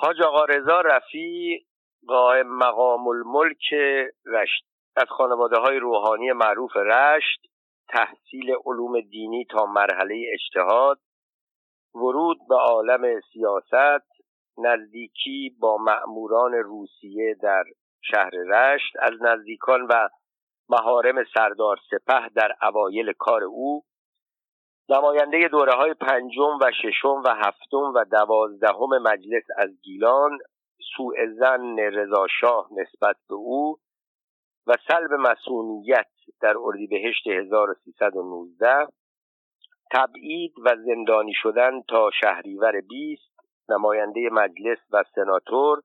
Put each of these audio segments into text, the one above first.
حاج آقا رضا رفی قائم مقام الملک رشت. از خانواده های روحانی معروف رشت تحصیل علوم دینی تا مرحله اجتهاد ورود به عالم سیاست نزدیکی با مأموران روسیه در شهر رشت از نزدیکان و مهارم سردار سپه در اوایل کار او نماینده دوره های پنجم و ششم و هفتم و دوازدهم مجلس از گیلان سوء زن رضا شاه نسبت به او و سلب مسئولیت در اردیبهشت 1319 تبعید و زندانی شدن تا شهریور 20 نماینده مجلس و سناتور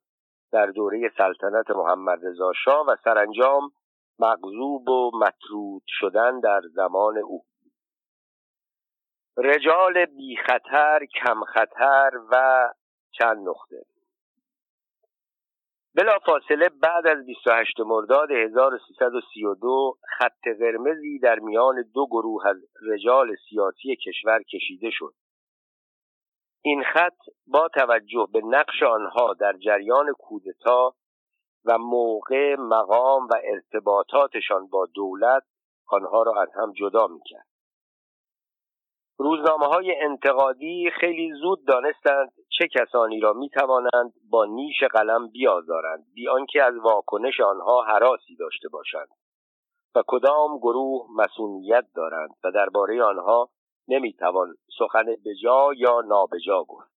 در دوره سلطنت محمد رضا شاه و سرانجام مغضوب و مطرود شدن در زمان او. رجال بی خطر کم خطر و چند نقطه. بلا فاصله بعد از 28 مرداد 1332 خط قرمزی در میان دو گروه از رجال سیاسی کشور کشیده شد. این خط با توجه به نقش آنها در جریان کودتا و موقع مقام و ارتباطاتشان با دولت آنها را از هم جدا می‌کرد. روزنامه های انتقادی خیلی زود دانستند چه کسانی را می توانند با نیش قلم بیازارند بی آنکه از واکنش آنها حراسی داشته باشند. و کدام گروه مسئولیت دارند و درباره آنها نمی‌توان سخن بجا یا نابجا گفت.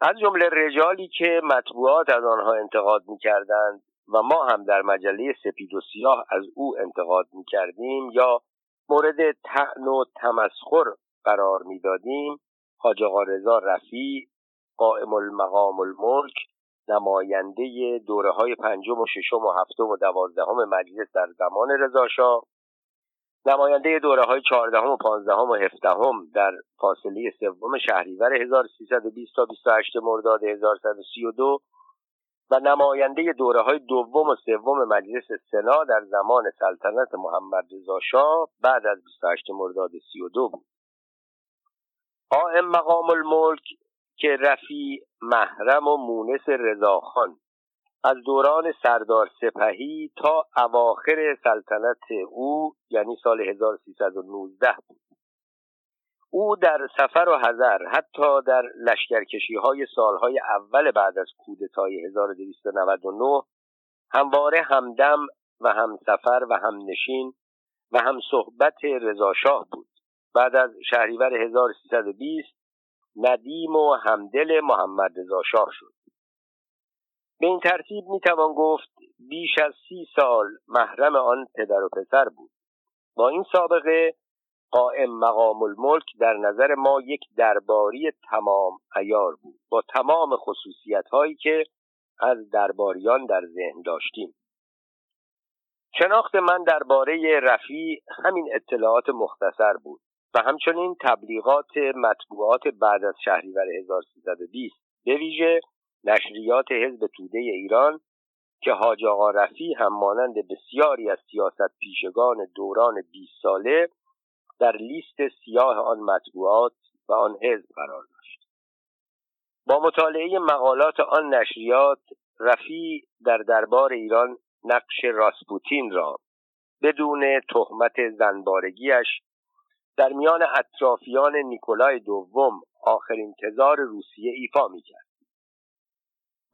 از جمله رجالی که مطبوعات از آنها انتقاد می‌کردند و ما هم در مجله سپید و سیاه از او انتقاد می‌کردیم یا مورد تعن و تمسخر قرار می‌دادیم. حاج آقا رضا رفی قائم المقام الملک نماینده دوره های پنجم و ششم و هفتم و دوازدهم مجلس در زمان رضاشاه نماینده دوره های چهاردهم و پانزدهم و هفدهم در فاصله سوم شهریور 1320 تا 28 مرداد 1132 و نماینده دوره های دوم و سوم مجلس سنا در زمان سلطنت محمد رضا شاه بعد از 28 مرداد 32 بود. قائم مقام الملک که رفی محرم و مونس رضاخان از دوران سردار سپهی تا اواخر سلطنت او یعنی سال 1319 بود. او در سفر و حذر حتی در لشکرکشی های سالهای اول بعد از کودتای 1299 همواره همدم و هم سفر و هم نشین و هم صحبت رضاشاه بود. بعد از شهریور 1320 ندیم و همدل محمد رضا شاه شد. به این ترتیب می‌توان گفت بیش از سی سال محرم آن پدر و پسر بود. با این سابقه قائم مقام الملک در نظر ما یک درباری تمام ایار بود. با تمام خصوصیت هایی که از درباریان در ذهن داشتیم. شناخت من درباره رفی همین اطلاعات مختصر بود و همچنین تبلیغات مطبوعات بعد از شهریور 1320 به ویژه نشریات حزب توده ایران که حاج آقا رفی هم مانند بسیاری از سیاست پیشگان دوران 20 ساله در لیست سیاه آن مطبوعات و آن حزب قرار داشت. با مطالعه مقالات آن نشریات رفی در دربار ایران نقش راسپوتین را بدون تهمت زنبارگیش در میان اطرافیان نیکولای دوم آخرین تزار روسیه ایفا می‌کرد.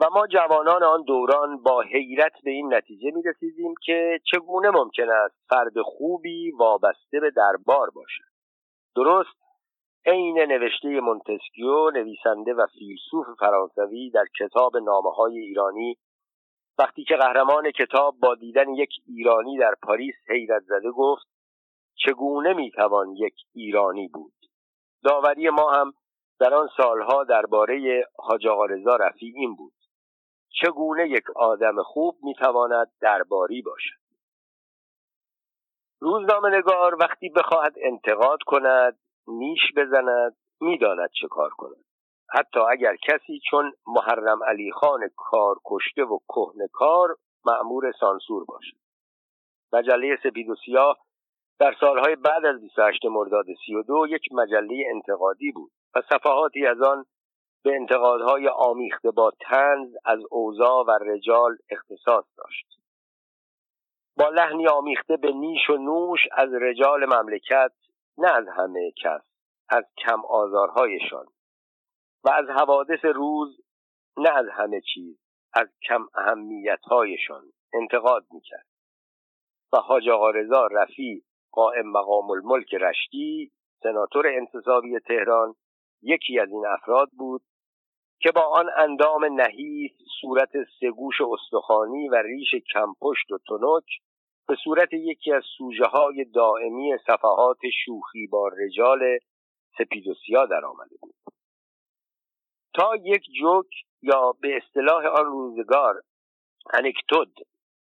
و ما جوانان آن دوران با حیرت به این نتیجه می رسیدیم که چگونه ممکن است فرد خوبی وابسته به دربار باشد. درست عین نوشته مونتسکیو نویسنده و فیلسوف فرانسوی در کتاب نامه های ایرانی وقتی که قهرمان کتاب با دیدن یک ایرانی در پاریس حیرت زده گفت چگونه می‌توان یک ایرانی بود؟ داوری ما هم در آن سالها درباره حاج آقا رضا رفی این بود. چگونه یک آدم خوب می‌تواند درباری باشد؟ روزنامه نگار وقتی بخواهد انتقاد کند نیش بزند می‌داند چه کار کند. حتی اگر کسی چون محرم علی خان کار کشته و کهن کار معمور سانسور باشد. مجله سپید و سیاه در سالهای بعد از 28 مرداد 32 یک مجله انتقادی بود و صفحاتی از آن به انتقادهای آمیخته با تنز از اوضاع و رجال اختصاص داشت. با لحنی آمیخته به نیش و نوش از رجال مملکت نه از همه کس از کم آزارهایشان. و از حوادث روز نه از همه چیز از کم اهمیتهایشان انتقاد می‌کرد. و حاج آقا رضا رفی قائم مقام الملک رشتی سناتور انتصابی تهران یکی از این افراد بود که با آن اندام نحیف صورت سگوش استخوانی و ریش کمپشت و تنک به صورت یکی از سوژه های دائمی صفحات شوخی با رجال سپید و سیاه در آمده بود. تا یک جوک یا به اصطلاح آن روزگار انکتود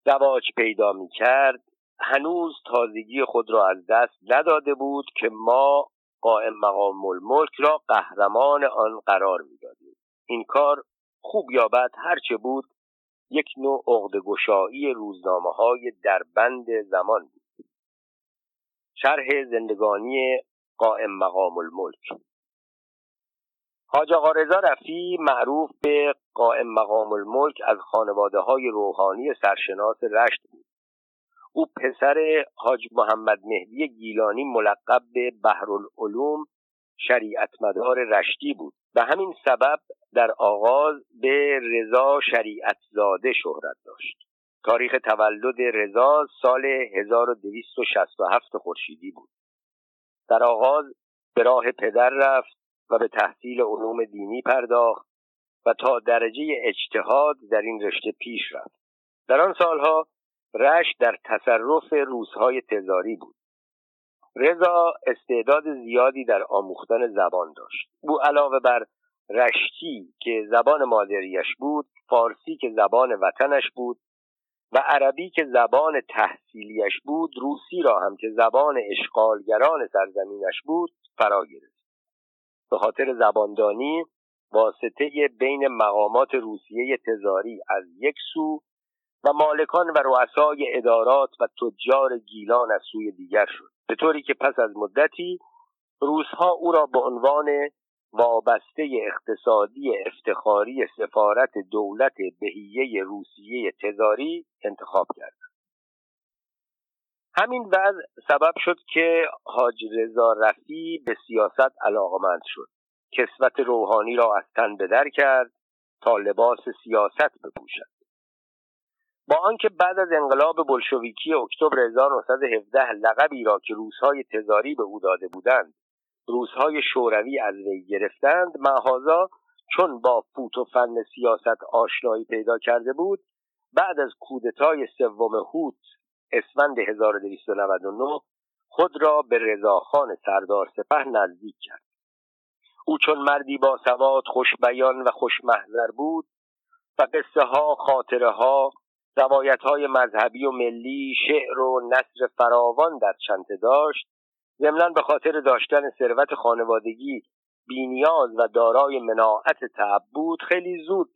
دواج پیدا می کرد هنوز تازگی خود را از دست نداده بود که ما قائم مقام الملک را قهرمان آن قرار می‌دادیم. این کار خوب یا بد هرچه بود یک نوع عقدگشایی روزنامه های در بند زمان بود. شرح زندگانی قائم مقام الملک. حاج آقا رضا رفی معروف به قائم مقام الملک از خانواده های روحانی سرشناس رشت بود. او پسر حاج محمد مهدی گیلانی ملقب به بحرالعلوم شریعت مدار رشتی بود. و همین سبب در آغاز به رضا شریعت زاده شهرت داشت. تاریخ تولد رضا سال 1267 خورشیدی بود. در آغاز به راه پدر رفت و به تحصیل علوم دینی پرداخت و تا درجه اجتهاد در این رشته پیش رفت. در آن سالها رشت در تصرف روزهای تزاری بود. رضا استعداد زیادی در آموختن زبان داشت. او علاوه بر رشتی که زبان مادریش بود فارسی که زبان وطنش بود و عربی که زبان تحصیلیش بود روسی را هم که زبان اشغالگران سرزمینش بود فرا گرفت. به خاطر زباندانی واسطه بین مقامات روسیه تزاری از یک سو و مالکان و رؤسای ادارات و تجار گیلان از سوی دیگر شد. به طوری که پس از مدتی روزها او را به عنوان وابسته اقتصادی افتخاری سفارت دولت بهیه روسیه تزاری انتخاب کرد. همین وضع سبب شد که حاج رضا رفی به سیاست علاقمند شد. کسوت روحانی را از تن بدر کرد تا لباس سیاست بپوشد. با آنکه بعد از انقلاب بلشویکی اکتبر 1917 لقبی را که روزهای تزاری به او داده بودند روزهای شوروی از وی گرفتند معهازا چون با فوت و فن سیاست آشنایی پیدا کرده بود بعد از کودتای سوم هوت اسفند 1299 خود را به رضاخان سردار سپه نزدیک کرد. او چون مردی با سواد خوش بیان و خوش محضر بود و قصه ها خاطره ها روایت های مذهبی و ملی شعر و نصر فراوان در چنته داشت. ضمنا به خاطر داشتن ثروت خانوادگی بینیاز و دارای مناعت تعب بود خیلی زود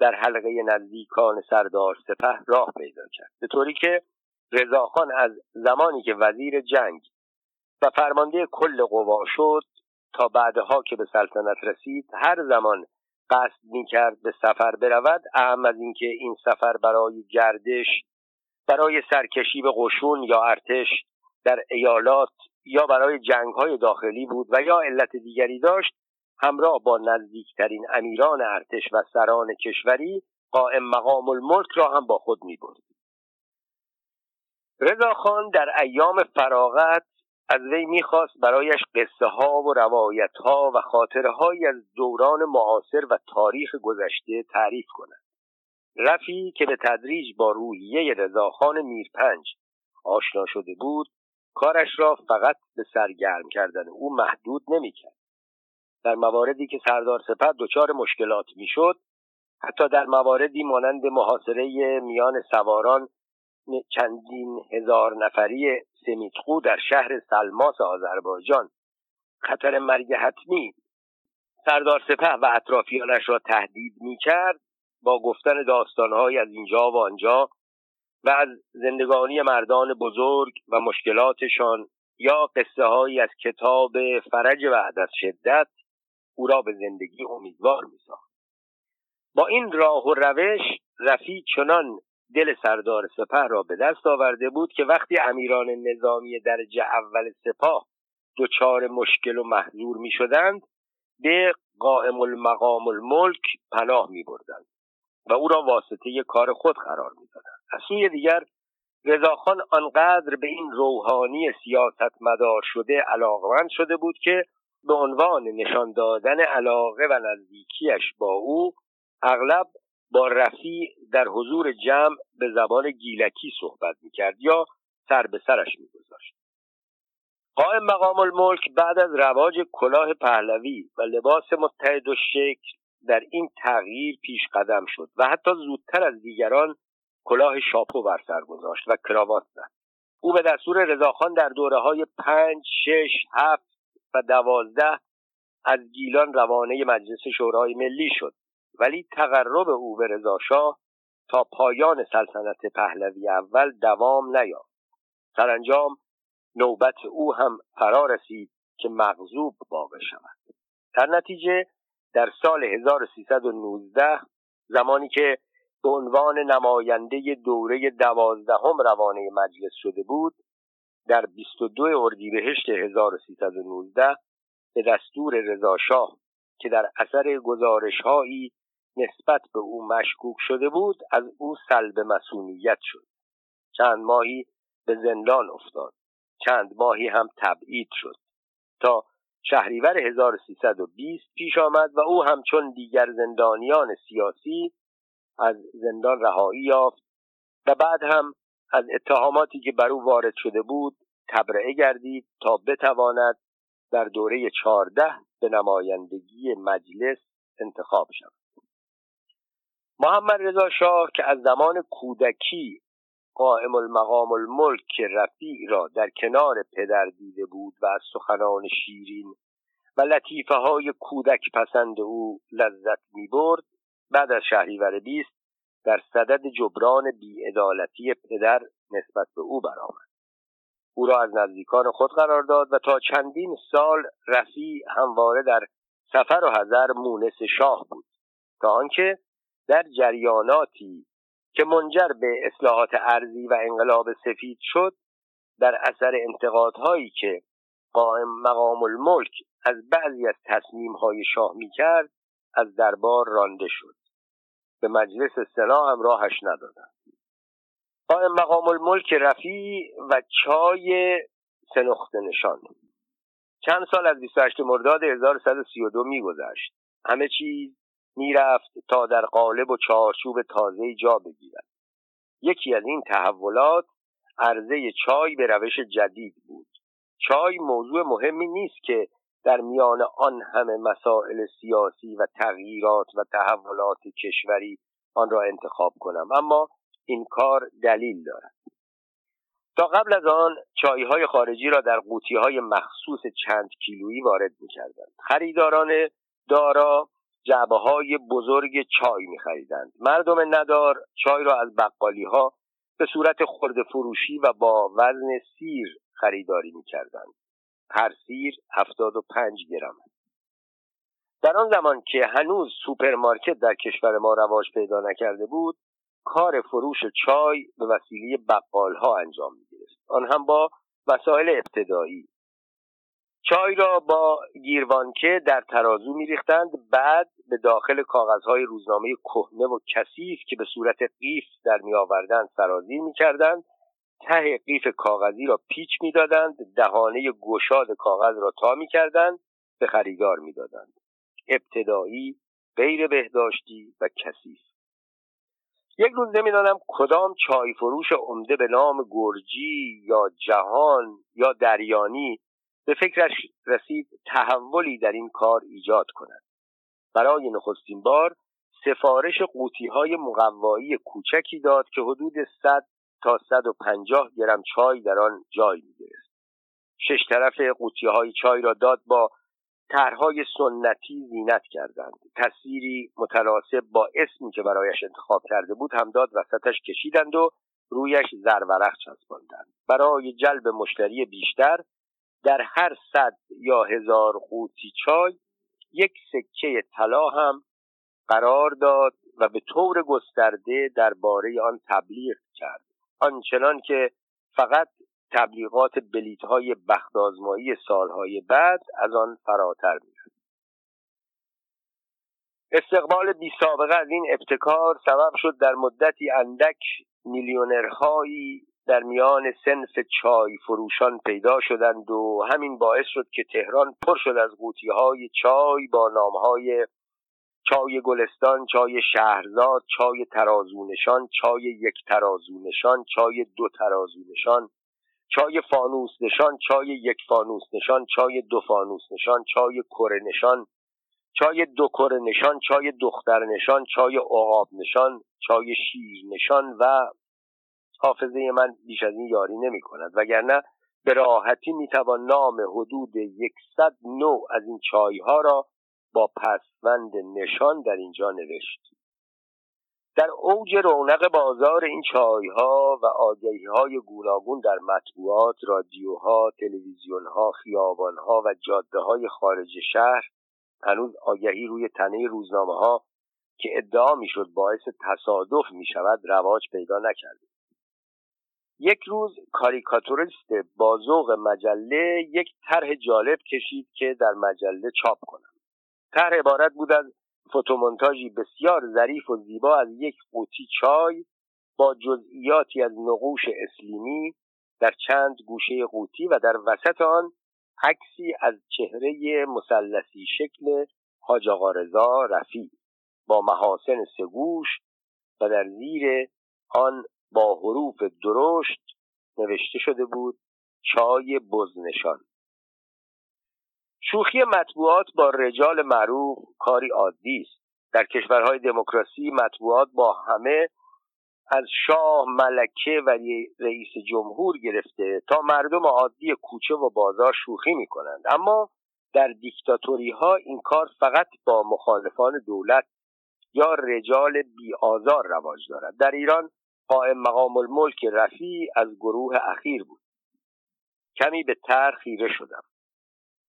در حلقه نزدیکان سردار سپه راه پیدا کرد. به طوری که رضاخان از زمانی که وزیر جنگ و فرمانده کل قوا شد تا بعدها که به سلطنت رسید هر زمان قصد می کرد به سفر برود اهم از اینکه این سفر برای گردش برای سرکشی به قشون یا ارتش در ایالات یا برای جنگ های داخلی بود و یا علت دیگری داشت همراه با نزدیکترین امیران ارتش و سران کشوری قائم مقام الملک را هم با خود می برد. رضا خان در ایام فراغت از وی می‌خواست برایش قصه ها و روایت ها و خاطره از دوران معاصر و تاریخ گذشته تعریف کند. رفی که به تدریج با روحیه رضاخان میرپنج آشنا شده بود کارش را فقط به سرگرم کردن او محدود نمی‌کرد. در مواردی که سردار سپه دچار مشکلات می‌شد حتی در مواردی مانند محاصره میان سواران چندین هزار نفری سمیتخو در شهر سلماس آذربایجان. خطر مرگ حتمی سردار سپه و اطرافیانش را تهدید می کرد با گفتن داستانهایی از اینجا و آنجا و از زندگانی مردان بزرگ و مشکلاتشان یا قصه هایی از کتاب فرج بعد از شدت او را به زندگی امیدوار میساخت. با این راه و روش رفی چنان دل سردار سپه را به دست آورده بود که وقتی امیران نظامی درجه اول سپاه دچار مشکل و محضور می شدند به قائم المقام الملک پناه می بردند و او را واسطه کار خود قرار می دادند. از سوی دیگر رضاخان آنقدر به این روحانی سیاست مدار شده علاقمند شده بود که به عنوان نشان دادن علاقه و نزدیکیش با او اغلب با رفی در حضور جمع به زبان گیلکی صحبت می‌کرد یا سر به سرش میگذاشت. قائم مقام الملک بعد از رواج کلاه پهلوی و لباس متحد و شکل در این تغییر پیش قدم شد و حتی زودتر از دیگران کلاه شاپو بر سر گذاشت و کراوات زد. او به دستور رضاخان در دوره های پنج، شش، هفت و دوازده از گیلان روانه مجلس شورای ملی شد. ولی تقرب او به رضاشاه تا پایان سلطنت پهلوی اول دوام نیافت. سرانجام نوبت او هم فرا رسید که مغضوب واقع شود. در نتیجه در سال 1319 زمانی که به عنوان نماینده دوره دوازدهم روانه مجلس شده بود در 22 اردیبهشت 1319 به دستور رضاشاه که در اثر گزارشهایی نسبت به او مشکوک شده بود از او سلب مسئولیت شد. چند ماهی به زندان افتاد. چند ماهی هم تبعید شد. تا شهریور 1320 پیش آمد و او همچون دیگر زندانیان سیاسی از زندان رهایی یافت و بعد هم از اتهاماتی که بر او وارد شده بود تبرئه گردید تا بتواند در دوره چهارده به نمایندگی مجلس انتخاب شود. محمد رضا شاه که از زمان کودکی قائم المقام الملک رفیع را در کنار پدر دیده بود و از سخنان شیرین و لطیفه های کودک پسند او لذت می برد بعد از شهریور بیست در صدد جبران بیعدالتی پدر نسبت به او برآمد. او را از نزدیکان خود قرار داد و تا چندین سال رفیع همواره در سفر و حذر مونس شاه بود. تا آنکه در جریاناتی که منجر به اصلاحات ارزی و انقلاب سفید شد در اثر انتقادهایی که قائم مقام الملک از بعضی از تصمیمهای شاه می‌کرد از دربار رانده شد. به مجلس سنا هم راهش ندادند قائم مقام الملک رفی و چای سنخت نشان. چند سال از 28 مرداد 1132 میگذشت. همه چیز می‌رفت تا در قالب و چارچوب تازه جا بگیرد. یکی از این تحولات عرضه چای به روش جدید بود. چای موضوع مهمی نیست که در میان آن همه مسائل سیاسی و تغییرات و تحولات کشوری آن را انتخاب کنم. اما این کار دلیل دارد. تا قبل از آن چایهای خارجی را در قوطی های مخصوص چند کیلویی وارد می کردند. خریداران دارا جعبه های بزرگ چای می خریدند. مردم ندار چای را از بقالی ها به صورت خرد فروشی و با وزن سیر خریداری می کردند. هر سیر هفتاد و پنج گرم در آن زمان که هنوز سوپرمارکت در کشور ما رواج پیدا نکرده بود کار فروش چای به وسیله بقال ها انجام می‌ آن هم با وسایل ابتدایی چای را با گیروانکه در ترازو میریختند بعد به داخل کاغذهای روزنامه کهنه و کثیف که به صورت قیف در میآوردند سرازیر می‌کردند ته قیف کاغذی را پیچ می‌دادند دهانه گشاد کاغذ را تا می‌کردند به خریدار می‌دادند. ابتدایی غیر بهداشتی و کثیف. یک روز نمی‌دانم کدام چای فروش عمده به نام گرجی یا جهان یا دریانی به فکرش رسید تحولی در این کار ایجاد کند. برای نخستین بار سفارش قوطی های مقوایی کوچکی داد که حدود 100 تا 150 گرم چای در آن جای می شش طرف قوطی های چای را داد با طرحهای سنتی زینت کردند. تصویری متناسب با اسمی که برایش انتخاب کرده بود هم داد وسطش کشیدند و رویش زرورق چسباندند. برای جلب مشتری بیشتر در هر صد یا هزار قوطی چای یک سکه طلا هم قرار داد و به طور گسترده درباره آن تبلیغ کرد. آنچنان که فقط تبلیغات بلیت های بختازمایی سالهای بعد از آن فراتر می‌رفت استقبال بی سابقه از این ابتکار سبب شد در مدتی اندک میلیونرهایی در میان سنف چای فروشان پیدا شدند و همین باعث شد که تهران پر شد از قوطی های چای با نام های چای گلستان چای شهرزاد چای ترازونشان چای یک ترازونشان چای دو ترازونشان چای فانوس نشان چای یک فانوس نشان چای دو فانوس نشان چای کره نشان چای دو کره نشان چای دختر نشان چای عقاب نشان چای شیر نشان و حافظه من بیش از این یاری نمی کند وگرنه به راحتی می توان نام حدود یکصد نوع از این چایها را با پسوند نشان در اینجا نوشت. در اوج رونق بازار این چایها و آگهی های گوناگون در مطبوعات، رادیوها، تلویزیونها، خیابانها و جاده های خارج شهر هنوز آگهی روی تنه روزنامه ها که ادعا می‌شد باعث تصادف می شود رواج پیدا نکرده یک روز کاریکاتوریست با ذوق مجله یک طرح جالب کشید که در مجله چاپ کنم. طرح عبارت بود از فوتومونتاژی بسیار ظریف و زیبا از یک قوطی چای با جزئیاتی از نقوش اسلیمی در چند گوشه قوطی و در وسط آن عکسی از چهره مثلثی شکل حاج رضا رفیع با محاسن سگوش و در زیر آن با حروف درشت نوشته شده بود چای بزنشان. شوخی مطبوعات با رجال معروف کاری عادی است. در کشورهای دموکراسی مطبوعات با همه از شاه ملکه و رئیس جمهور گرفته تا مردم عادی کوچه و بازار شوخی می کنند اما در دیکتاتوری ها این کار فقط با مخالفان دولت یا رجال بی آزار رواج دارد. در ایران قائم مقام الملک رفی از گروه اخیر بود. کمی به تر خیره شدم.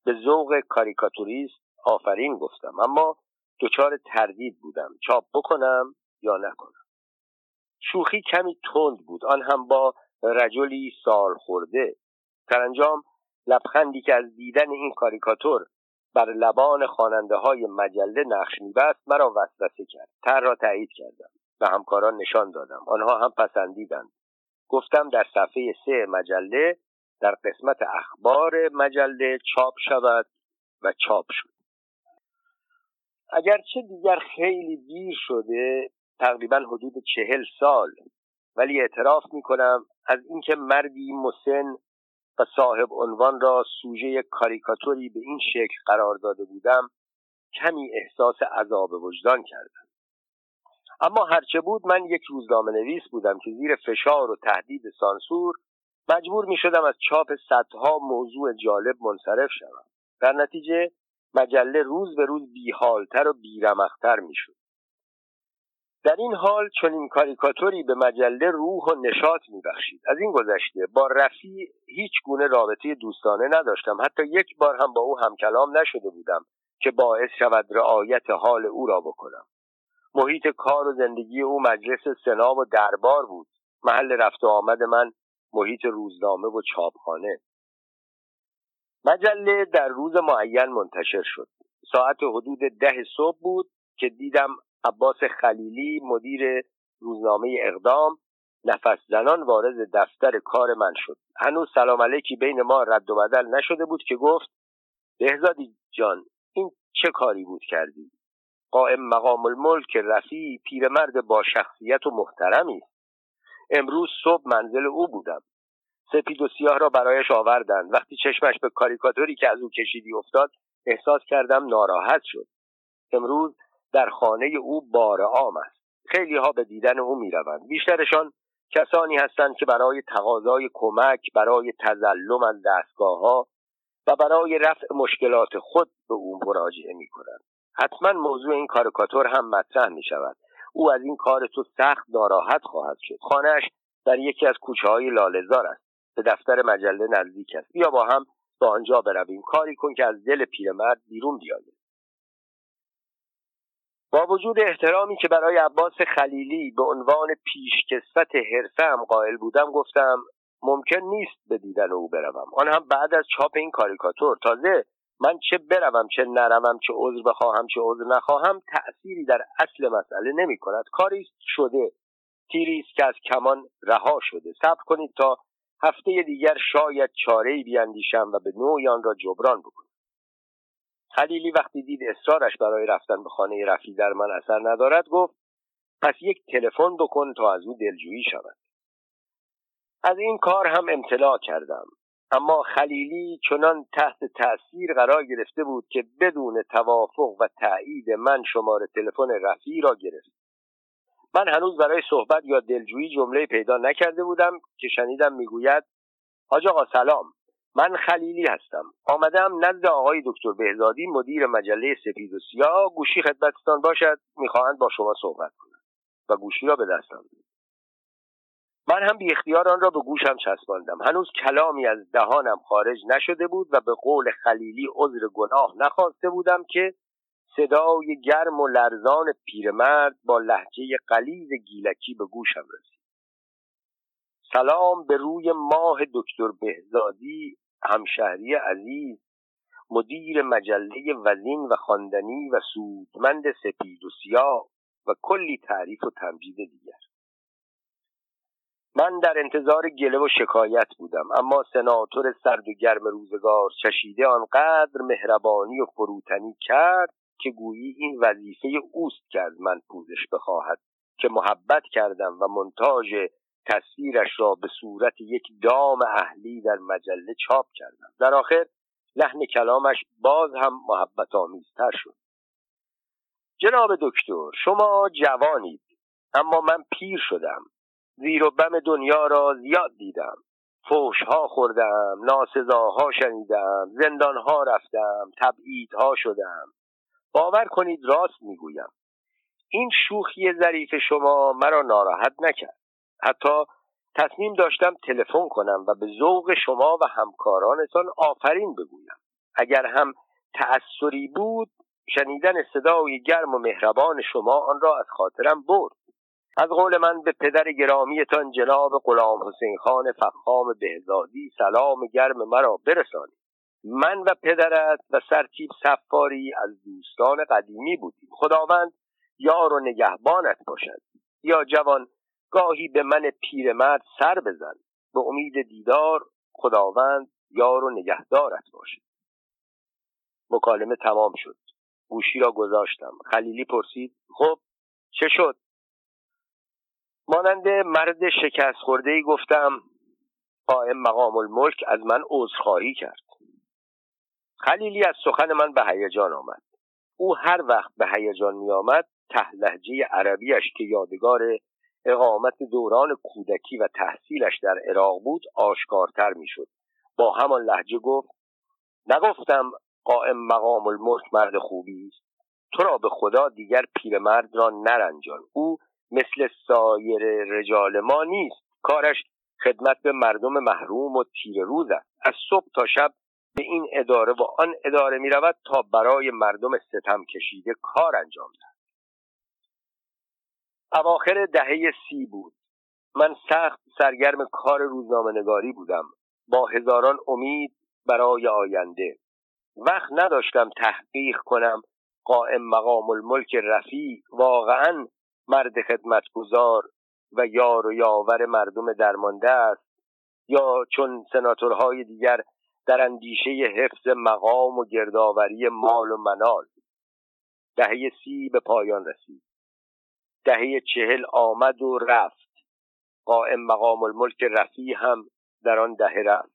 به ذوق کاریکاتوریست آفرین گفتم اما دچار تردید بودم. چاپ بکنم یا نکنم؟ شوخی کمی تند بود. آن هم با رجلی سال خورده. سرانجام لبخندی که از دیدن این کاریکاتور بر لبان خواننده های مجله نقش میبست مرا وسوسه کرد. تر را تایید کردم. و همکاران نشان دادم. آنها هم پسندیدند. گفتم در صفحه سه مجله در قسمت اخبار مجله چاپ شود و چاپ شد. اگرچه دیگر خیلی دیر شده تقریبا حدود چهل سال ولی اعتراف می کنم از اینکه مردی مسن و صاحب عنوان را سوژه کاریکاتوری به این شکل قرار داده بودم کمی احساس عذاب وجدان کردم. اما هرچه بود من یک روزنامه نویس بودم که زیر فشار و تهدید سانسور مجبور می شدم از چاپ صدها موضوع جالب منصرف شوم. در نتیجه مجله روز به روز بیحالتر و بیرمختر می شد در این حال چنین کاریکاتوری به مجله روح و نشاط میبخشید. از این گذشته با رفی هیچ گونه رابطه دوستانه نداشتم. حتی یک بار هم با او همکلام نشده بودم که باعث شود رعایت حال او را بکنم. محیط کار و زندگی او مجلس سنا و دربار بود. محل رفت و آمد من محیط روزنامه و چاپخانه. مجله در روز معین منتشر شد. ساعت حدود ده صبح بود که دیدم عباس خلیلی مدیر روزنامه اقدام نفس زنان وارد دفتر کار من شد. هنوز سلام علیکی بین ما رد و بدل نشده بود که گفت بهزادی جان این چه کاری بود کردی؟ قائم مقام الملک رفی پیرمرد با شخصیت و محترمی است. امروز صبح منزل او بودم. سپید و سیاه را برایش آوردند. وقتی چشمش به کاریکاتوری که از او کشیدی افتاد احساس کردم ناراحت شد. امروز در خانه او بار عام است. خیلی ها به دیدن او می روند بیشترشان کسانی هستند که برای تقاضای کمک برای تزلم از دستگاه ها و برای رفع مشکلات خود به او مراجعه می کنند حتما موضوع این کاریکاتور هم مطرح می شود او از این کار تو سخت ناراحت خواهد شد. خانهاش در یکی از کوچه های لالزار است. به دفتر مجله نزدیک است. بیا با هم به آنجا برویم. کاری کن که از دل پیرمرد بیرون بیاید. با وجود احترامی که برای عباس خلیلی به عنوان پیشکسوت حرفه هم قائل بودم گفتم ممکن نیست به دیدن او بروم. آن هم بعد از چاپ این کاریکاتور. تازه من چه بروم چه نروم چه عذر بخواهم چه عذر نخواهم تأثیری در اصل مسئله نمی کند کاری شده تیری است که از کمان رها شده. صبر کنید تا هفته دیگر شاید چاره بیاندیشم و به نوعی آن را جبران بکنم. خلیلی وقتی دید اصرارش برای رفتن به خانه رفی در من اثر ندارد گفت پس یک تلفن بکن تا از او دلجویی شود. از این کار هم امتلاع کردم. اما خلیلی چنان تحت تأثیر قرار گرفته بود که بدون توافق و تایید من شماره تلفن رفی را گرفت. من هنوز برای صحبت یا دلجویی جمله پیدا نکرده بودم که شنیدم می‌گوید حاج آقا سلام. من خلیلی هستم. آمدم نزد آقای دکتر بهزادی مدیر مجله سپید و سیاه. گوشی خدمتتان باشد. می‌خواهند با شما صحبت کنند. و گوشی را به دستم من هم بی اختیار آن را به گوشم چسباندم. هنوز کلامی از دهانم خارج نشده بود و به قول خلیلی عذر گناه نخواسته بودم که صدای گرم و لرزان پیرمرد با لحجه قلیز گیلکی به گوشم رسید. سلام به روی ماه دکتر بهزادی همشهری عزیز مدیر مجله وزین و خواندنی و سودمند سپید و سیاه و کلی تعریف و تمجید دیگر. من در انتظار گله و شکایت بودم اما سناتور سرد و گرم روزگار چشیده آنقدر مهربانی و فروتنی کرد که گویی این وظیفه اوست که از من پوزش بخواهد که محبت کردم و منتاج تصویرش را به صورت یک دام اهلی در مجله چاپ کردم. در آخر لحن کلامش باز هم محبت آمیزتر شد. جناب دکتر شما جوانید اما من پیر شدم. زیر و بم دنیا را زیاد دیدم. فوشها خوردم ناسزاها شنیدم زندانها رفتم تبعیدها شدم. باور کنید راست می‌گویم. این شوخی ظریف شما مرا ناراحت نکرد. حتی تصمیم داشتم تلفن کنم و به ذوق شما و همکارانتان آفرین بگویم. اگر هم تأثری بود شنیدن صدای گرم و مهربان شما آن را از خاطرم برد. از قول من به پدر گرامیتان جناب غلام حسین خان فخام بهزادی سلام گرم مرا برسانید. من و پدرت و سرتیب سفاری از دوستان قدیمی بودیم. خداوند یار و نگهبانت باشد. یا جوان گاهی به من پیرمرد سر بزن. به امید دیدار خداوند یار و نگهدارت باشد. مکالمه تمام شد. گوشی را گذاشتم. خلیلی پرسید خب چه شد؟ مانند مرد شکست خورده ای گفتم قائم مقام الملک از من عذرخواهی کرد. خلیلی از سخن من به هیجان آمد. او هر وقت به هیجان می آمد ته لحجه عربیش که یادگار اقامت دوران کودکی و تحصیلش در عراق بود آشکارتر می‌شد. با همان لحجه گفت نگفتم قائم مقام الملک مرد خوبی است. تو را به خدا دیگر پیرمرد را نرنجان. او مثل سایر رجال ما نیست. کارش خدمت به مردم محروم و تیر روز است. از صبح تا شب به این اداره و آن اداره می رود تا برای مردم ستم کشیده کار انجام دهد. اواخر دهه سی بود. من سخت سرگرم کار روزنامه نگاری بودم. با هزاران امید برای آینده. وقت نداشتم تحقیق کنم. قائم مقام الملک رفی واقعا مرد خدمتگزار و یار و یاور مردم درمانده است یا چون سناتورهای دیگر در اندیشه حفظ مقام و گردآوری مال و منال. دهه سی به پایان رسید. دهه چهل آمد و رفت. قائم مقام الملک رفی هم در آن دهه رفت.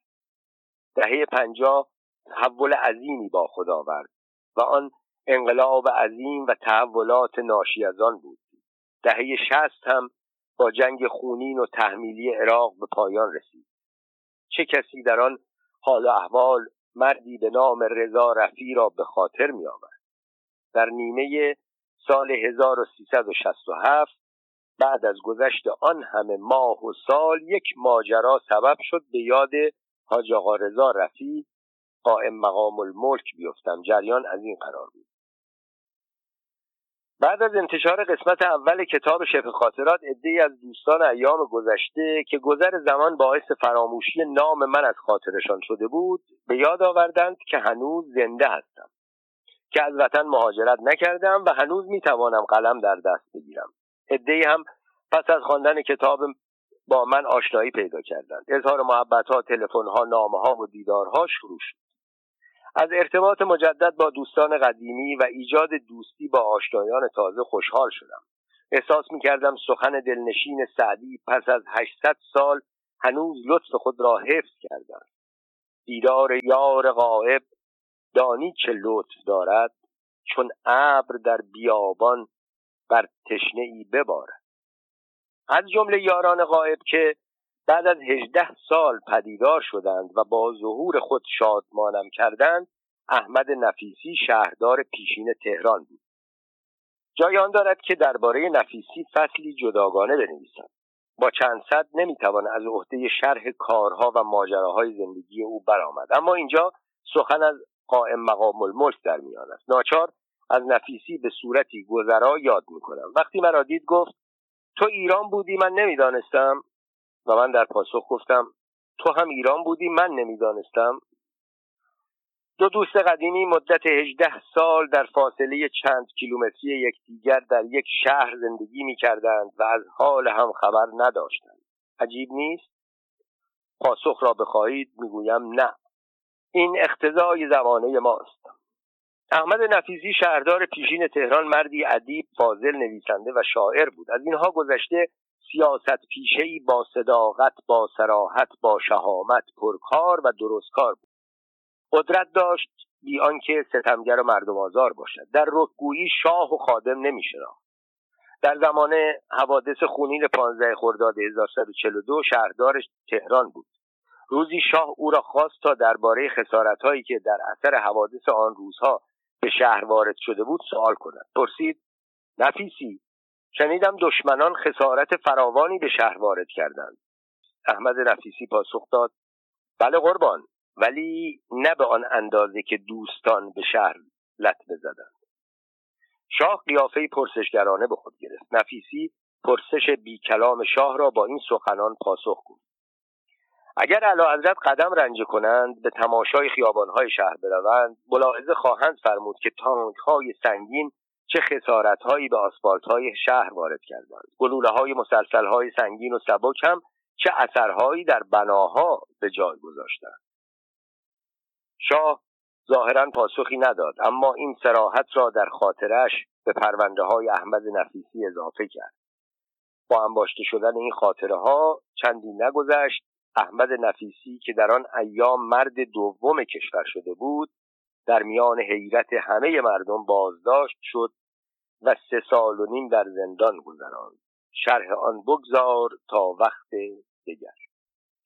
دهه پنجاه تحول عظیمی با خود آورد و آن انقلاب عظیم و تحولات ناشی از آن بود. دهه شست هم با جنگ خونین و تحمیلی عراق به پایان رسید. چه کسی در آن حال و احوال مردی به نام رضا رفی را به خاطر می آورد در نیمه سال 1367 بعد از گذشت آن همه ماه و سال یک ماجرا سبب شد به یاد حاج آقا رضا رفی قائم مقام الملک بیفتم. جریان از این قرار بود. بعد از انتشار قسمت اول کتاب شبه خاطرات عدهای از دوستان ایام گذشته که گذر زمان باعث فراموشی نام من از خاطرشان شده بود به یاد آوردند که هنوز زنده هستم. که از وطن مهاجرت نکردم و هنوز می‌توانم قلم در دست بگیرم. عدهای هم پس از خواندن کتاب با من آشنایی پیدا کردند. اظهار محبت ها تلفن ها نامه ها و دیدارها شروع شد از ارتباط مجدد با دوستان قدیمی و ایجاد دوستی با آشنایان تازه خوشحال شدم. احساس می کردم سخن دلنشین سعدی پس از 800 سال هنوز لطف خود را حفظ کردم. دیدار یار غائب دانی چه لطف دارد چون ابر در بیابان بر تشنه ای ببارد. از جمله یاران غائب که بعد از هجده سال پدیدار شدند و با ظهور خود شادمانم کردند احمد نفیسی شهردار پیشین تهران بود. جای آن دارد که درباره نفیسی فصلی جداگانه بنویسم. با چند صد نمی‌توان از عهده شرح کارها و ماجراهای زندگی او برآمد. اما اینجا سخن از قائم مقام الملک در میان است. ناچار از نفیسی به صورتی گذرا یاد می‌کنم. وقتی مرا دید گفت تو ایران بودی؟ من نمی‌دانستم. و من در پاسخ گفتم تو هم ایران بودی من نمی‌دانستم. دو دوست قدیمی مدت هجده سال در فاصله چند کیلومتری یکدیگر در یک شهر زندگی می کردند و از حال هم خبر نداشتند. عجیب نیست؟ پاسخ را بخواهید می‌گویم نه. این اقتضای زمانه ماست. احمد نفیزی شهردار پیشین تهران مردی ادیب فاضل نویسنده و شاعر بود. از اینها گذشته سیاست پیشهای با صداقت با سراحت با شهامت پرکار و درستکار بود. قدرت داشت بی آنکه ستمگر و مردم آزار باشد. در رکگویی شاه و خادم نمیشناخت. در زمان حوادث خونین 15 خرداد 1142 شهردار تهران بود. روزی شاه او را خواست تا درباره خسارتهایی که در اثر حوادث آن روزها به شهر وارد شده بود سوال کند. پرسید نفیسی؟ شنیدم دشمنان خسارت فراوانی به شهر وارد کردند. احمد نفیسی پاسخ داد بله قربان ولی نه به آن اندازه که دوستان به شهر لطمه زدند شاه قیافه پرسشگرانه به خود گرفت. نفیسی پرسش بی کلام شاه را با این سخنان پاسخ گفت. اگر حضرت قدم رنجه کنند به تماشای خیابانهای شهر بروند ملاحظه خواهند فرمود که تانکهای سنگین چه خسارتهایی به آسفالتهای شهر وارد کردند. گلوله های مسلسل های سنگین و سبک هم چه اثرهایی در بناها به جای گذاشتند. شاه ظاهرا پاسخی نداد اما این سراحت را در خاطرش به پرونده های احمد نفیسی اضافه کرد. با انباشته شدن این خاطره ها چندی نگذشت احمد نفیسی که در آن ایام مرد دوم کشور شده بود در میان حیرت همه مردم بازداشت شد و سه سال و نیم در زندان گذراند. شرح آن بگذار تا وقت دیگر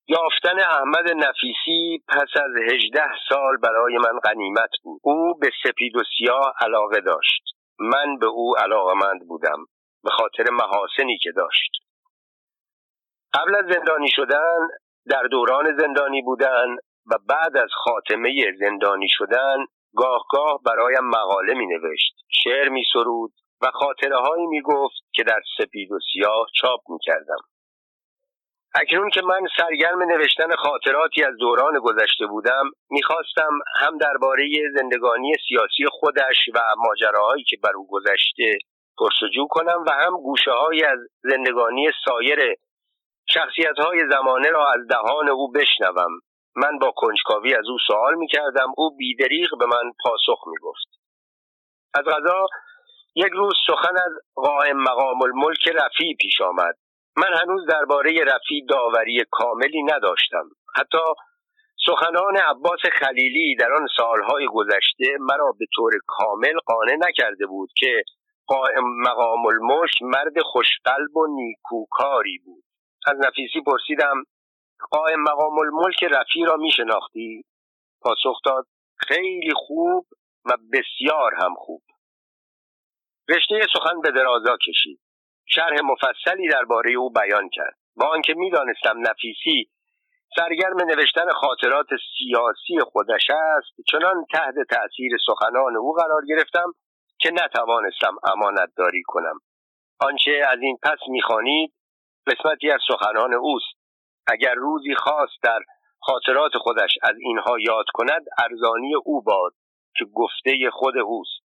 یافتن احمد نفیسی پس از هجده سال برای من غنیمت بود. او به سپید و سیاه علاقه داشت. من به او علاقمند بودم به خاطر محاسنی که داشت. قبل از زندانی شدن در دوران زندانی بودن و بعد از خاتمه زندانی شدن گاه گاه برایم مقاله می نوشت شعر می سرود و خاطره هایی می گفت که در سپید و سیاه چاپ می کردم اکنون که من سرگرم نوشتن خاطراتی از دوران گذشته بودم می‌خواستم هم درباره زندگانی سیاسی خودش و ماجراهایی که بر او گذشته پرسجو کنم و هم گوشه های از زندگانی سایر شخصیت های زمانه را از دهان او بشنوم. من با کنجکاوی از او سوال می کردم او بیدریغ به من پاسخ می گفت از غذا یک روز سخن از قائم مقام الملک رفی پیش آمد. من هنوز درباره رفی داوری کاملی نداشتم. حتی سخنان عباس خلیلی در آن سالهای گذشته مرا به طور کامل قانع نکرده بود که قائم مقام الملک مرد خوشقلب و نیکوکاری بود. از نفیسی پرسیدم قائم مقام الملک رفی را می شناختی؟ پاسخ داد خیلی خوب و بسیار هم خوب. رشته سخن به درازا کشید. شرح مفصلی درباره او بیان کرد. با آنکه می‌دانستم نفیسی سرگرم نوشتن خاطرات سیاسی خودش است چنان تحت تأثیر سخنان او قرار گرفتم که نتوانستم امانت داری کنم. آنچه از این پس می‌خوانید قسمتی از سخنان اوست. اگر روزی خواست در خاطرات خودش از اینها یاد کند ارزانی او باد که گفته خود اوست.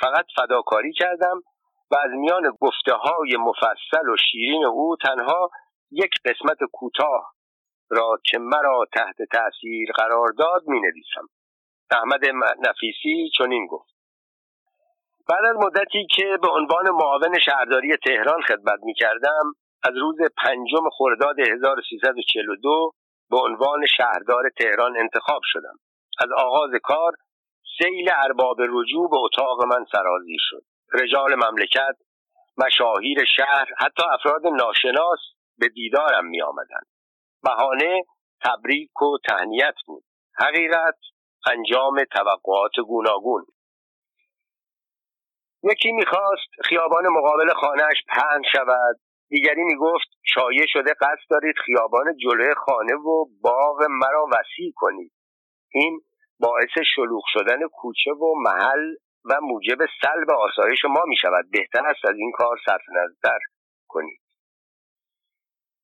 فقط فداکاری کردم و از میان گفته های مفصل و شیرین او تنها یک قسمت کوتاه را که مرا تحت تاثیر قرار داد می نویسم احمد نفیسی چنین گفت. بعد از مدتی که به عنوان معاون شهرداری تهران خدمت می کردم از روز پنجم خرداد 1342 به عنوان شهردار تهران انتخاب شدم. از آغاز کار سیل ارباب رجوع به اتاق من سرازیر شد. رجال مملکت مشاهیر شهر حتی افراد ناشناس به دیدارم می آمدن. بهانه تبریک و تهنیت بود. حقیقت انجام توقعات گوناگون. یکی می‌خواست خیابان مقابل خانهش پهن شود. دیگری می‌گفت شایع شده قصد دارید خیابان جلوی خانه و باغ مرا وسیع کنید. این باعث شلوغ شدن کوچه و محل و موجب سلب آسایش ما می شود بهتر است از این کار صرف نظر کنید.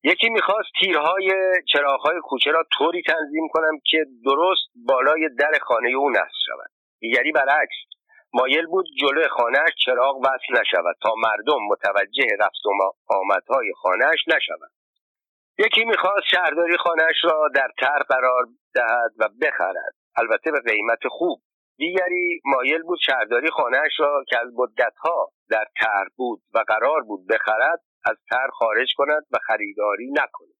یکی می‌خواست تیرهای چراغهای کوچه را طوری تنظیم کنم که درست بالای در خانه او نصب شود. دیگری برعکس مایل بود جلو خانهاش چراغ وصل نشود تا مردم متوجه رفت و آمدهای خانهاش نشود یکی می‌خواست شهرداری خانهاش را در تر قرار دهد و بخرد. البته به قیمت خوب. دیگری مایل بود شهرداری خانهاش را که از مدتها در تر بود و قرار بود بخرد از تر خارج کند و خریداری نکند.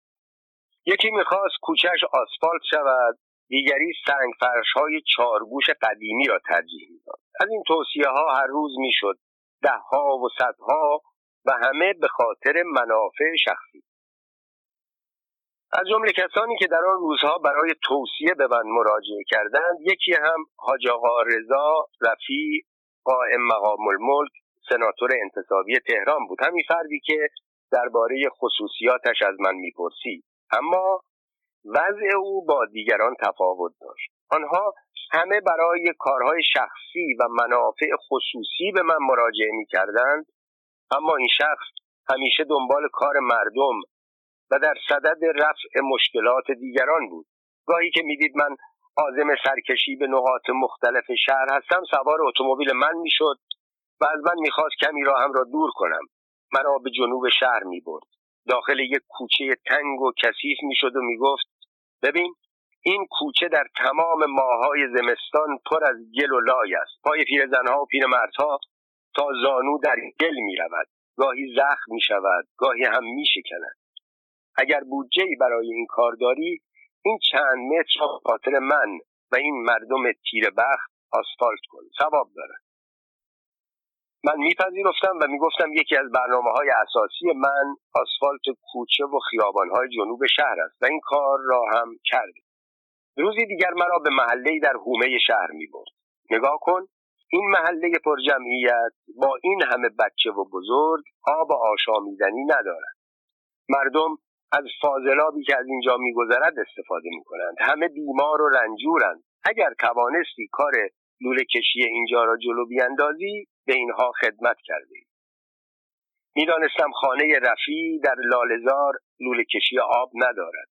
یکی می‌خواست کوچهش آسفالت شود دیگری سنگ فرش های چارگوش قدیمی را ترجیح می‌داد. از این توصیه ها هر روز می‌شد. ده ها و صدها و همه به خاطر منافع شخصی. از جمله کسانی که در آن روزها برای توصیه به من مراجعه کردند یکی هم حاج آقا رضا رفی قائم مقام الملک سناتور انتصابی تهران بود. همین فردی که درباره خصوصیاتش از من می‌پرسید. اما وضع او با دیگران تفاوت داشت. آنها همه برای کارهای شخصی و منافع خصوصی به من مراجعه می کردند اما این شخص همیشه دنبال کار مردم و در صدد رفع مشکلات دیگران بود. گاهی که می‌دید من عازم سرکشی به نقاط مختلف شهر هستم سوار اتومبیل من می‌شد و از من می‌خواست کمی راهم را دور کنم. مرا به جنوب شهر می‌برد. داخل یک کوچه تنگ و کثیف می‌شد و می‌گفت ببین این کوچه در تمام ماهای زمستان پر از گل و لای است. پای پیرزنها و پیرمردها تا زانو در گل می رود. گاهی زخم می شود گاهی هم می شکند. اگر بودجه برای این کار داری این چند متر را خاطر من و این مردم تیر بخت آسفالت کن. ثواب دارد. من میپذیرفتم و می‌گفتم یکی از برنامه های اساسی من آسفالت کوچه و خیابان های جنوب شهر است و این کار را هم کردیم روزی دیگر مرا به محله در حومه شهر می برد. نگاه کن این محله پرجمعیت با این همه بچه و بزرگ آب آشامیدنی ندارد مردم از فاضلابی که از اینجا میگذرد استفاده می کنند همه بیمار و رنجورند اگر توانستی کار لوله کشی اینجا را جلو بیاندازی به اینها خدمت کرده ای. می‌دانستم خانه رفی در لالزار لوله کشی آب ندارد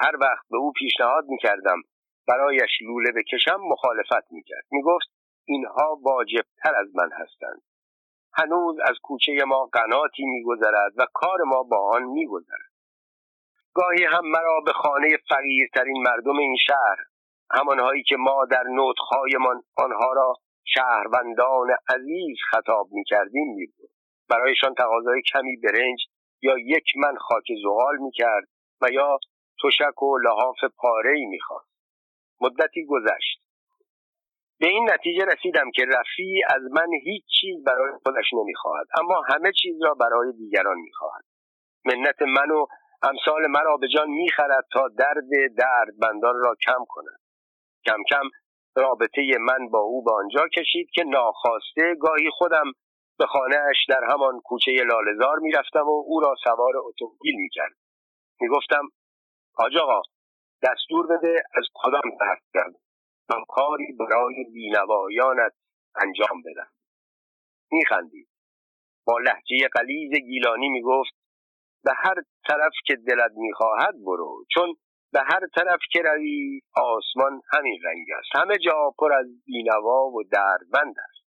هر وقت به او پیشنهاد می‌کردم برایش لوله بکشم مخالفت می‌کرد. می‌گفت اینها واجبتر از من هستند. هنوز از کوچه ما قناتی میگذرد و کار ما با آن میگذرد. گاهی هم مرا به خانه فقیرترین مردم این شهر همانهایی که ما در نوتخایمان آنها را شهروندان عزیز خطاب می‌کردیم میبود برایشان تقاضای کمی برنج یا یک من خاک زغال می‌کرد و یا تشک و لحاف پاره ای می‌خواست. مدتی گذشت. به این نتیجه رسیدم که رفی از من هیچ چیز برای خودش نمی‌خواهد اما همه چیز را برای دیگران می‌خواهد. منت من و امثال مرا به جان می‌خرد تا درد درد بندان را کم کند. کم کم رابطه من با او به آنجا کشید که ناخواسته گاهی خودم به خانهاش در همان کوچه لالزار می‌رفتم و او را سوار اتومبیل می‌کرد. می‌گفتم حاج آقا دستور بده از کدام طرف من کاری برای بینوایانت انجام بدم. میخندید. با لحجه قلیز گیلانی می‌گفت به هر طرف که دلت می‌خواهد برو چون به هر طرف که روی آسمان همین رنگ است. همه جا پر از بینوا و دردمند است.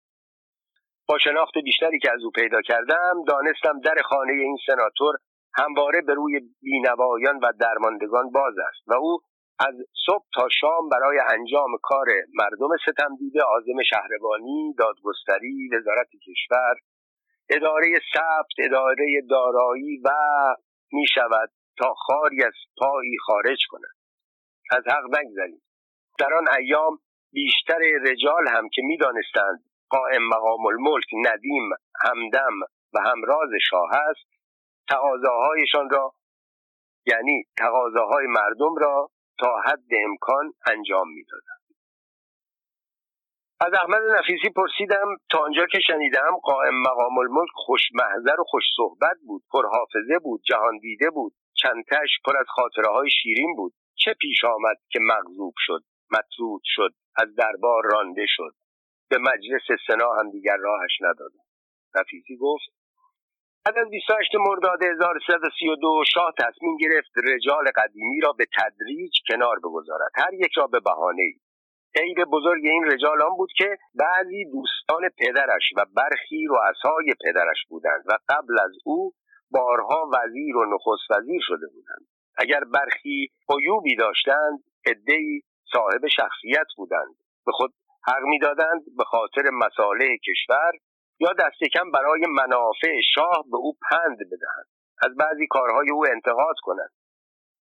با شناخت بیشتری که از او پیدا کردم دانستم در خانه این سناتور همواره به روی بینوایان و درماندگان باز است و او از صبح تا شام برای انجام کار مردم ستم دیده آزم شهربانی دادگستری وزارت کشور اداره ثبت اداره دارایی و می شود تا خاری از پایی خارج کند. از حق نگذریم. در آن ایام بیشتر رجال هم که می‌دانستند قائم مقام الملک ندیم همدم و همراز شاه است تقاضاهایشان را یعنی تقاضاهای مردم را تا حد امکان انجام می‌دادند. از احمد نفیسی پرسیدم تا آنجا که شنیدم قائم مقام الملک خوش محضر و خوش صحبت بود پرحافظه بود جهان دیده بود چندتش پر از خاطره های شیرین بود. چه پیش آمد که مغضوب شد مطرود شد از دربار رانده شد. به مجلس سنا هم دیگر راهش ندادم. نفیسی گفت بعد از 28 مرداد 1332 شاه تصمیم گرفت رجال قدیمی را به تدریج کنار بگذارد. هر یک را به بهانه ای عیب بزرگ این رجال آن بود که بعضی دوستان پدرش و برخی رؤسای پدرش بودند و قبل از او بارها وزیر و نخست وزیر شده بودند. اگر برخی عیوبی داشتند عدهای صاحب شخصیت بودند. به خود حق می‌دادند به خاطر مساله کشور یا دست کم برای منافع شاه به او پند بدهند. از بعضی کارهای او انتقاد کنند.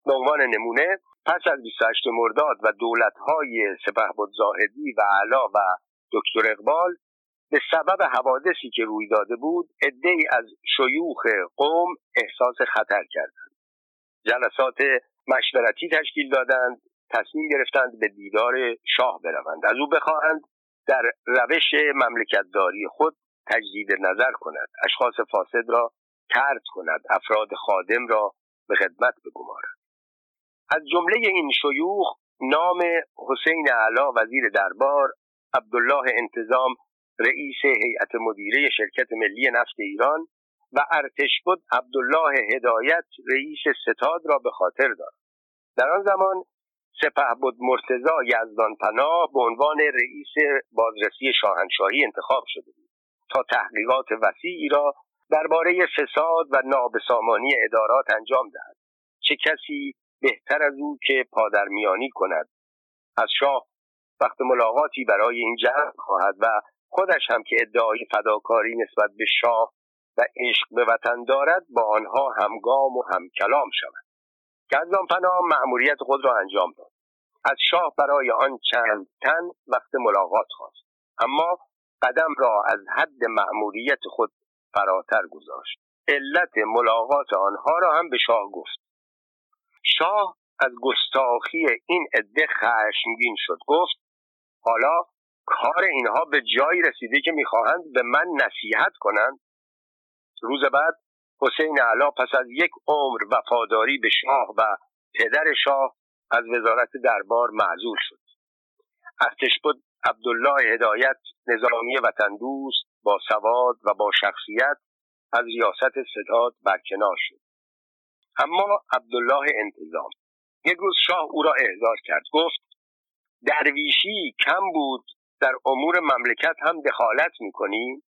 به عنوان نمونه پس از 28 مرداد و دولتهای سپهبد زاهدی و علا و دکتر اقبال به سبب حوادثی که روی داده بود عدهای از شیوخ قوم احساس خطر کردند. جلسات مشورتی تشکیل دادند تصمیم گرفتند به دیدار شاه بروند. از او بخواهند در روش مملکتداری خود تجدید نظر کند اشخاص فاسد را ترد کند افراد خادم را به خدمت بگمارد. از جمله این شیوخ نام حسین علا وزیر دربار عبدالله انتظام رئیس هیئت مدیره شرکت ملی نفت ایران و ارتشبد عبدالله هدایت رئیس ستاد را به خاطر دارد. در آن زمان سپهبد مرتزا یزدان پناه به عنوان رئیس بازرسی شاهنشاهی انتخاب شده بود. تا تحقیقات وسیعی را درباره فساد و نابسامانی ادارات انجام دهد. چه کسی بهتر از او که پادرمیانی کند. از شاه وقت ملاقاتی برای این جمع خواهد و خودش هم که ادعای فداکاری نسبت به شاه و عشق به وطن دارد با آنها همگام و همکلام شود. گزدان پناه مأموریت خود را انجام داد. از شاه برای آن چند تن وقت ملاقات خواست. اما قدم را از حد مأموریت خود فراتر گذاشت. علت ملاقات آنها را هم به شاه گفت. شاه از گستاخی این عده خشمگین شد. گفت حالا کار اینها به جایی رسیده که می‌خواهند به من نصیحت کنند. روز بعد حسین علا پس از یک عمر وفاداری به شاه و پدر شاه از وزارت دربار معذول شد. ارتش بود عبدالله هدایت نظامی وطن دوست با سواد و با شخصیت از ریاست ستاد برکنار شد. اما عبدالله انتظام یک روز شاه او را احضار کرد. گفت درویشی کم بود در امور مملکت هم دخالت می‌کنی؟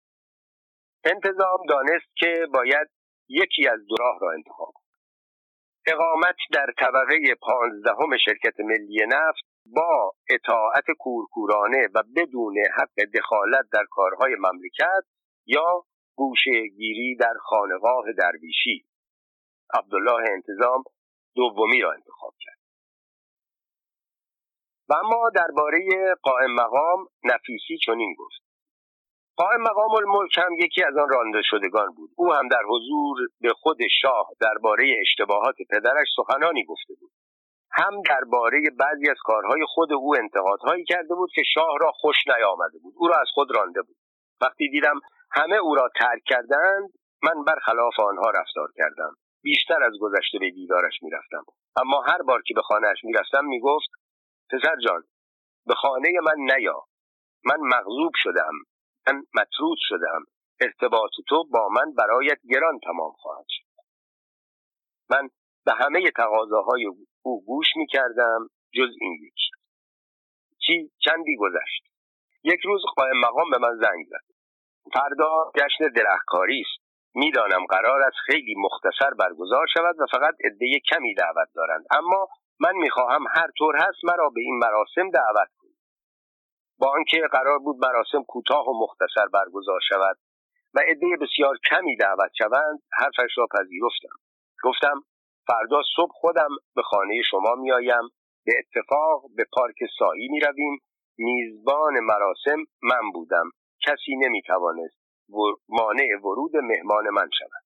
انتظام دانست که باید یکی از دو راه را انتخاب اقامت در طبقه پانزدهم شرکت ملی نفت با اطاعت کورکورانه و بدون حق دخالت در کارهای مملکت یا گوشه گیری در خانقاه درویشی. عبدالله انتظام دومی را انتخاب کرد. و اما درباره قائم مقام نفیسی چنین گفت. قائم مقام الملک هم یکی از آن رانده شدگان بود. او هم در حضور به خود شاه درباره اشتباهات پدرش سخنانی گفته بود. هم درباره بعضی از کارهای خود او انتقادهایی کرده بود که شاه را خوش نیامده بود. او را از خود رانده بود. وقتی دیدم همه او را ترک کردند من برخلاف آنها رفتار کردم. بیشتر از گذشته به دیدارش می‌رفتم. اما هر بار که به خانهاش می‌رفتم می‌گفت پسر جان به خانه من نیا. من مغضوب شدم من مطرود شدم ارتباط تو با من برایت گران تمام خواهد شد. من به همه تقاضاهای او گوش می کردم جز این یکی چی؟ چندی گذشت؟ یک روز قائم مقام به من زنگ زد. فردا جشن درختکاری است. می‌دانم قرار است خیلی مختصر برگزار شود و فقط عده کمی دعوت دارند. اما من می‌خواهم هر طور هست مرا به این مراسم دعوت کنید. با آنکه قرار بود مراسم کوتاه و مختصر برگزار شود و عده بسیار کمی دعوت شوند حرفش را پذیرفتم. گفتم فردا صبح خودم به خانه شما میآیم. به اتفاق به پارک سایی می رویم میزبان مراسم من بودم. کسی نمی توانست مانع ورود مهمان من شود.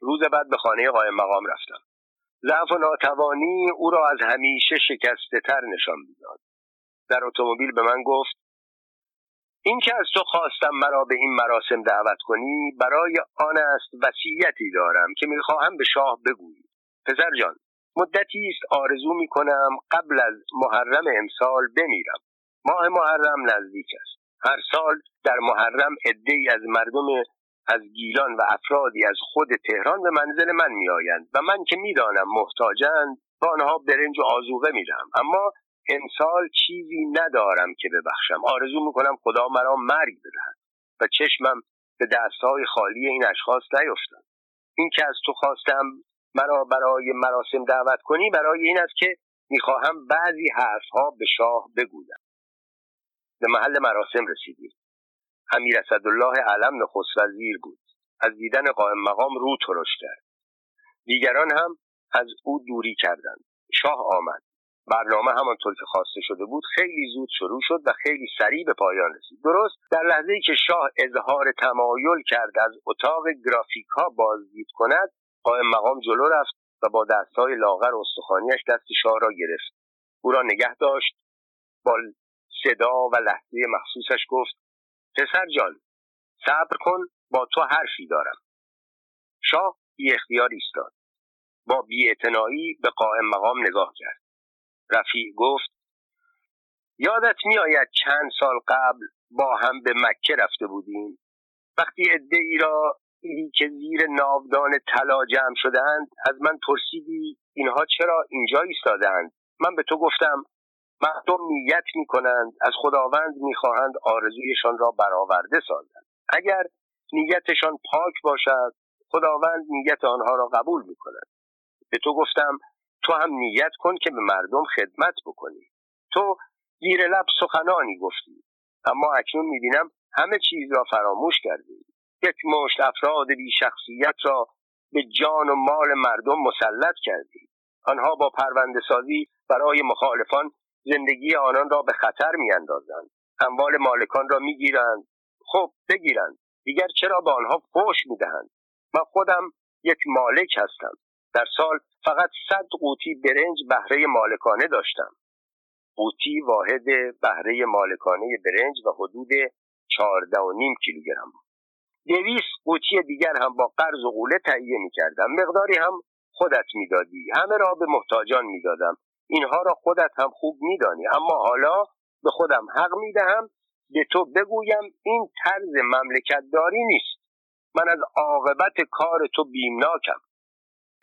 روز بعد به خانه قایم مقام رفتم. ضعف و ناتوانی او را از همیشه شکسته تر نشان می‌داد. در اتومبیل به من گفت این که از تو خواستم مرا به این مراسم دعوت کنی برای آن است وصیتی دارم که می‌خواهم به شاه بگویی. پسر جان مدتی است آرزو می‌کنم قبل از محرم امسال بمیرم. ماه محرم نزدیک است. هر سال در محرم ای از مردم از گیلان و افرادی از خود تهران به منزل من میآیند و من که می‌دانم محتاجند با آنها برنج و آزوقه می‌دهم. اما امسال چیزی ندارم که ببخشم. آرزو می‌کنم خدا مرا مرگ بدهد و چشمم به دستهای خالی این اشخاص نیفتد این که از تو خواستم مرا برای مراسم دعوت کنی برای این است که می‌خواهم بعضی حرفها به شاه بگویم. به محل مراسم رسیدیم. امیر اسدالله علم نخست وزیر بود. از دیدن قائم مقام رو ترش کرد. دیگران هم از او دوری کردند. شاه آمد. برنامه همانطور که خواسته شده بود خیلی زود شروع شد و خیلی سریع به پایان رسید. درست در لحظه ای که شاه اظهار تمایل کرد از اتاق گرافیک ها بازدید کند قائم مقام جلو رفت و با دستهای لاغر استخوانیش دست شاه را گرفت. او را نگه داشت. با صدا و لحظه مخصوصش گفت پسر جان صبر کن با تو حرفی دارم. شاه بی اختیار ایستاد. با بی به قائم مقام نگاه کرد. رفیع گفت یادت میآید چند سال قبل با هم به مکه رفته بودیم. وقتی عده ای را دیدی که زیر ناودان طلا جمع شدهاند از من پرسیدی اینها چرا اینجا ایستادند من به تو گفتم مردم نیت می کنند از خداوند می‌خواهند آرزویشان را برآورده سازند. اگر نیتشان پاک باشد خداوند نیت آنها را قبول می کند به تو گفتم تو هم نیت کن که به مردم خدمت بکنی. تو زیر لب سخنانی گفتی اما اکنون می‌بینم همه چیز را فراموش کردی. یک مشت افراد بی شخصیت را به جان و مال مردم مسلط کردی آنها با پرونده سازی برای مخالفان زندگی آنان را به خطر میاندازند. اموال مالکان را می‌گیرند. خب بگیرند. دیگر چرا به آنها فوش می‌دهند؟ من خودم یک مالک هستم. در سال فقط صد قوطی برنج بهره مالکانه داشتم. قوطی واحد بهره مالکانه برنج و حدود چهارده و نیم کیلوگرم دویست قوطی دیگر هم با قرض و قوله تهیه می‌کردم. مقداری هم خودت می‌دادی. همه را به محتاجان می‌دادم. اینها را خودت هم خوب میدانی. اما حالا به خودم حق می‌دهم به تو بگویم این طرز مملکت داری نیست. من از عاقبت کار تو بیمناکم.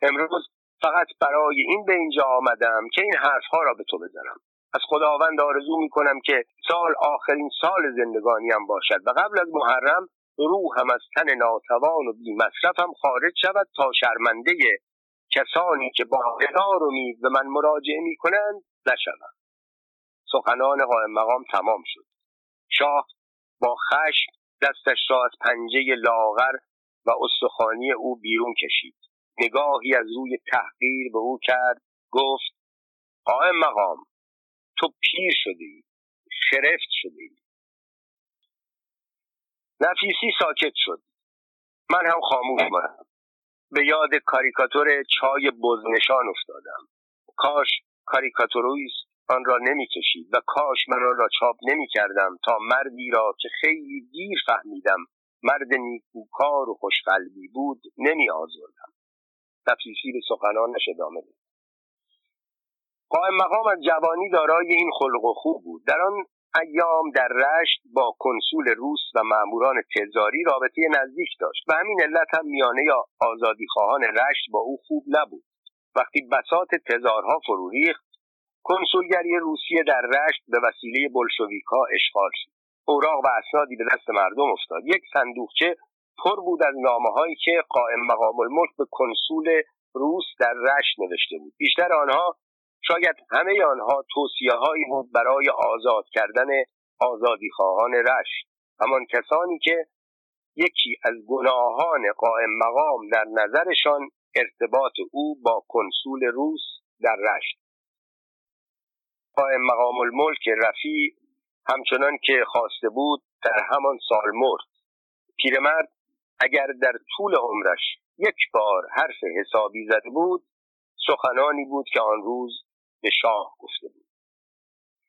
امروز فقط برای این به اینجا آمدم که این حرفها را به تو بزنم. از خداوند آرزو می کنم که سال آخرین سال زندگانیم باشد. و قبل از محرم روحم از تن ناتوان و بی مصرفم خارج شود تا شرمنده کسانی که با هزار امید به من مراجعه می کنند نشوم. سخنان قائم مقام تمام شد. شاه با خشم دستش را از پنجه لاغر و استخوانی او بیرون کشید. نگاهی از روی تحقیر به او کرد گفت قائم مقام تو پیر خرفت شده ای نفیسی ساکت شد. من هم خاموش ماندم به یاد کاریکاتور چای بزنشان افتادم. کاش کاریکاتورویست آن را نمی‌کشید و کاش من آن را چاپ نمی‌کردم تا مردی را که خیلی دیر فهمیدم مرد نیکوکار و خوشقلبی بود نمی آزردم تفسیسی به سخنانش ادامه داد قائم مقام از جوانی دارای این خلق و خوب بود. در آن ایام در رشت با کنسول روس و ماموران تزاری رابطه نزدیک داشت و همین علت هم میانه یا آزادی خواهان رشت با او خوب نبود. وقتی بسات تزارها فرو ریخت کنسولگری روسیه در رشت به وسیله بلشویک اشغال شد. اوراق و اسنادی به دست مردم افتاد. یک صندوقچه پر بود از نامه هایی که قائم مقام الملک به کنسول روس در رشت نوشته بود. بیشتر آنها شاید همه آنها توصیه هایی بود برای آزاد کردن آزادی خواهان رشت. همان کسانی که یکی از گناهان قائم مقام در نظرشان ارتباط او با کنسول روس در رشت. قائم مقام الملک رفی همچنان که خواسته بود در همان سال مرد. پیرمرد اگر در طول عمرش یک بار حرف حسابی زده بود سخنانی بود که آن روز به شاه گفته بود.